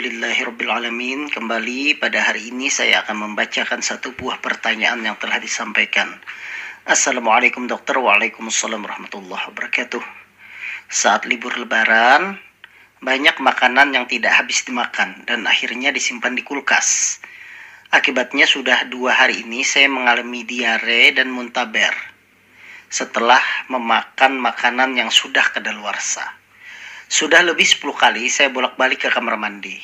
Alhamdulillahirrabbilalamin. Kembali pada hari ini saya akan membacakan satu buah pertanyaan yang telah disampaikan. Assalamualaikum dokter. Waalaikumsalam warahmatullahi wabarakatuh. Saat libur lebaran, banyak makanan yang tidak habis dimakan dan akhirnya disimpan di kulkas. Akibatnya sudah dua hari ini saya mengalami diare dan muntaber setelah memakan makanan yang sudah kedaluarsa. Sudah lebih 10 kali saya bolak-balik ke kamar mandi.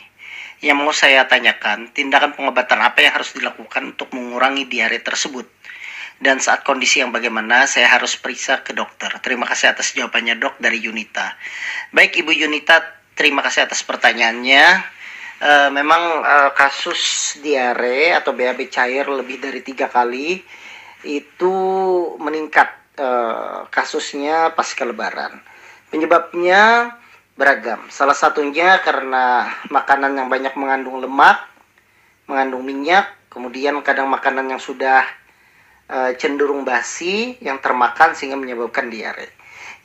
Yang mau saya tanyakan, tindakan pengobatan apa yang harus dilakukan untuk mengurangi diare tersebut? Dan saat kondisi yang bagaimana, saya harus periksa ke dokter. Terima kasih atas jawabannya dok dari Yunita. Baik Ibu Yunita, terima kasih atas pertanyaannya. E, memang e, kasus diare atau BAB cair lebih dari tiga kali itu meningkat e, kasusnya pasca lebaran. Penyebabnya beragam. Salah satunya karena makanan yang banyak mengandung lemak, mengandung minyak, kemudian kadang makanan yang sudah e, cenderung basi yang termakan sehingga menyebabkan diare.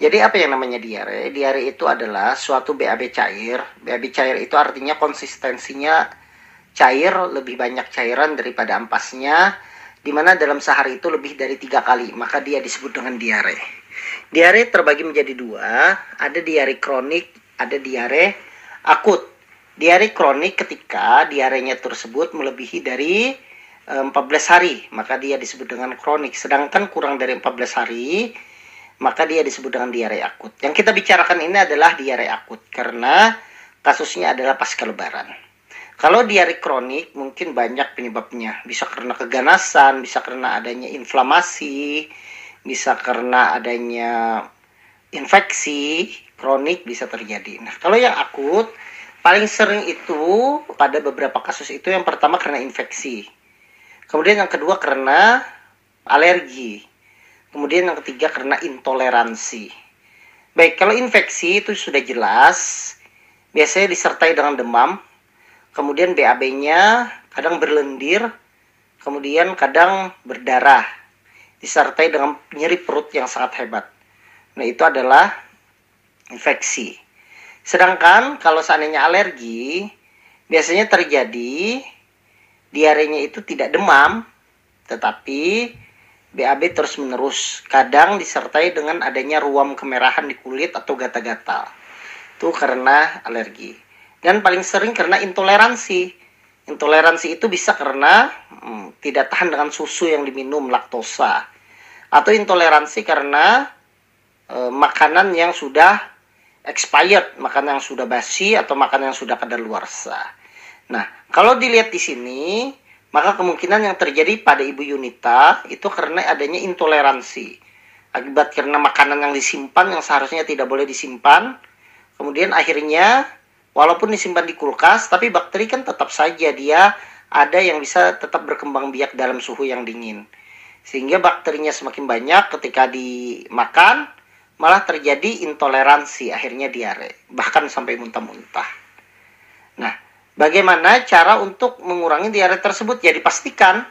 Jadi apa yang namanya diare? Diare itu adalah suatu BAB cair. BAB cair itu artinya konsistensinya cair, lebih banyak cairan daripada ampasnya, di mana dalam sehari itu lebih dari tiga kali, maka dia disebut dengan diare. Diare terbagi menjadi dua, ada diare kronik ada diare akut. Diare kronik ketika diarenya tersebut melebihi dari 14 eh, hari, maka dia disebut dengan kronik. Sedangkan kurang dari 14 hari, maka dia disebut dengan diare akut. Yang kita bicarakan ini adalah diare akut karena kasusnya adalah pasca lebaran. Kalau diare kronik mungkin banyak penyebabnya. Bisa karena keganasan, bisa karena adanya inflamasi, bisa karena adanya infeksi, kronik bisa terjadi. Nah, kalau yang akut paling sering itu pada beberapa kasus itu yang pertama karena infeksi. Kemudian yang kedua karena alergi. Kemudian yang ketiga karena intoleransi. Baik, kalau infeksi itu sudah jelas, biasanya disertai dengan demam, kemudian BAB-nya kadang berlendir, kemudian kadang berdarah, disertai dengan nyeri perut yang sangat hebat. Nah, itu adalah infeksi. Sedangkan kalau seandainya alergi, biasanya terjadi diarenya itu tidak demam, tetapi BAB terus menerus. Kadang disertai dengan adanya ruam kemerahan di kulit atau gatal-gatal. Itu karena alergi. Dan paling sering karena intoleransi. Intoleransi itu bisa karena hmm, tidak tahan dengan susu yang diminum laktosa. Atau intoleransi karena e, makanan yang sudah expired, makanan yang sudah basi atau makanan yang sudah kadaluarsa. Nah, kalau dilihat di sini, maka kemungkinan yang terjadi pada Ibu Yunita itu karena adanya intoleransi. Akibat karena makanan yang disimpan yang seharusnya tidak boleh disimpan, kemudian akhirnya walaupun disimpan di kulkas, tapi bakteri kan tetap saja dia ada yang bisa tetap berkembang biak dalam suhu yang dingin. Sehingga bakterinya semakin banyak ketika dimakan, malah terjadi intoleransi akhirnya diare bahkan sampai muntah-muntah. Nah bagaimana cara untuk mengurangi diare tersebut? Ya dipastikan.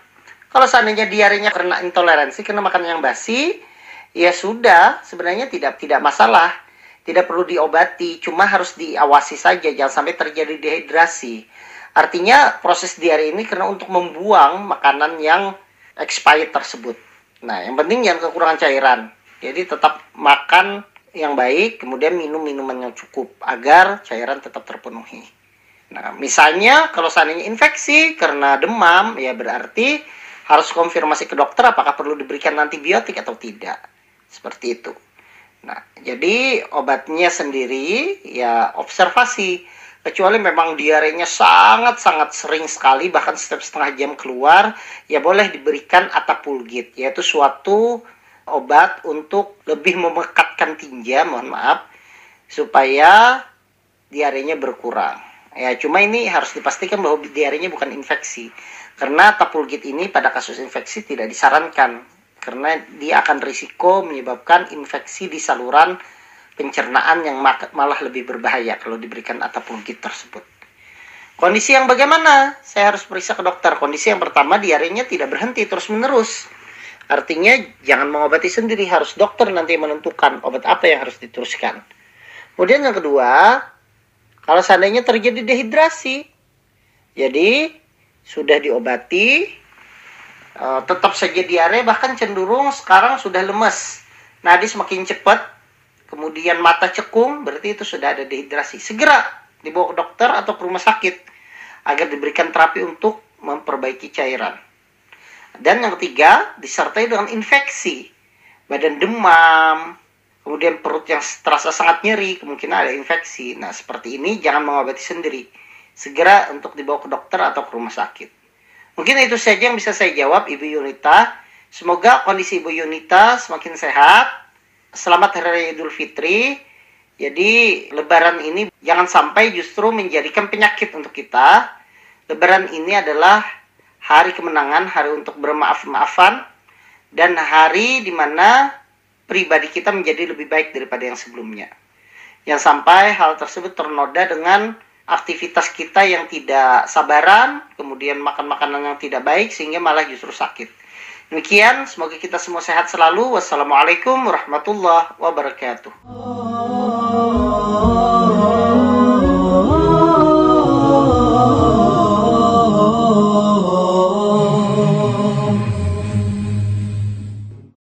Kalau seandainya diarenya karena intoleransi karena makan yang basi ya sudah sebenarnya tidak tidak masalah. Tidak perlu diobati cuma harus diawasi saja jangan sampai terjadi dehidrasi. Artinya proses diare ini karena untuk membuang makanan yang expired tersebut. Nah yang penting jangan kekurangan cairan jadi tetap makan yang baik, kemudian minum minuman yang cukup agar cairan tetap terpenuhi. Nah, misalnya kalau seandainya infeksi karena demam, ya berarti harus konfirmasi ke dokter apakah perlu diberikan antibiotik atau tidak. Seperti itu. Nah, jadi obatnya sendiri ya observasi. Kecuali memang diarenya sangat-sangat sering sekali, bahkan setiap setengah jam keluar, ya boleh diberikan atapulgit, yaitu suatu obat untuk lebih memekatkan tinja, mohon maaf, supaya diarenya berkurang. Ya, cuma ini harus dipastikan bahwa diarenya bukan infeksi. Karena tapulgit ini pada kasus infeksi tidak disarankan karena dia akan risiko menyebabkan infeksi di saluran pencernaan yang malah lebih berbahaya kalau diberikan atapulgit tersebut. Kondisi yang bagaimana? Saya harus periksa ke dokter. Kondisi yang pertama diarenya tidak berhenti terus-menerus Artinya jangan mengobati sendiri, harus dokter nanti menentukan obat apa yang harus diteruskan. Kemudian yang kedua, kalau seandainya terjadi dehidrasi, jadi sudah diobati, uh, tetap saja diare, bahkan cenderung sekarang sudah lemes, nadi semakin cepat, kemudian mata cekung, berarti itu sudah ada dehidrasi. Segera dibawa ke dokter atau ke rumah sakit agar diberikan terapi untuk memperbaiki cairan. Dan yang ketiga, disertai dengan infeksi. Badan demam, kemudian perut yang terasa sangat nyeri, kemungkinan ada infeksi. Nah, seperti ini jangan mengobati sendiri. Segera untuk dibawa ke dokter atau ke rumah sakit. Mungkin itu saja yang bisa saya jawab, Ibu Yunita. Semoga kondisi Ibu Yunita semakin sehat. Selamat Hari Raya Idul Fitri. Jadi, lebaran ini jangan sampai justru menjadikan penyakit untuk kita. Lebaran ini adalah hari kemenangan, hari untuk bermaaf-maafan, dan hari di mana pribadi kita menjadi lebih baik daripada yang sebelumnya. Yang sampai hal tersebut ternoda dengan aktivitas kita yang tidak sabaran, kemudian makan makanan yang tidak baik sehingga malah justru sakit. Demikian, semoga kita semua sehat selalu. Wassalamualaikum warahmatullahi wabarakatuh.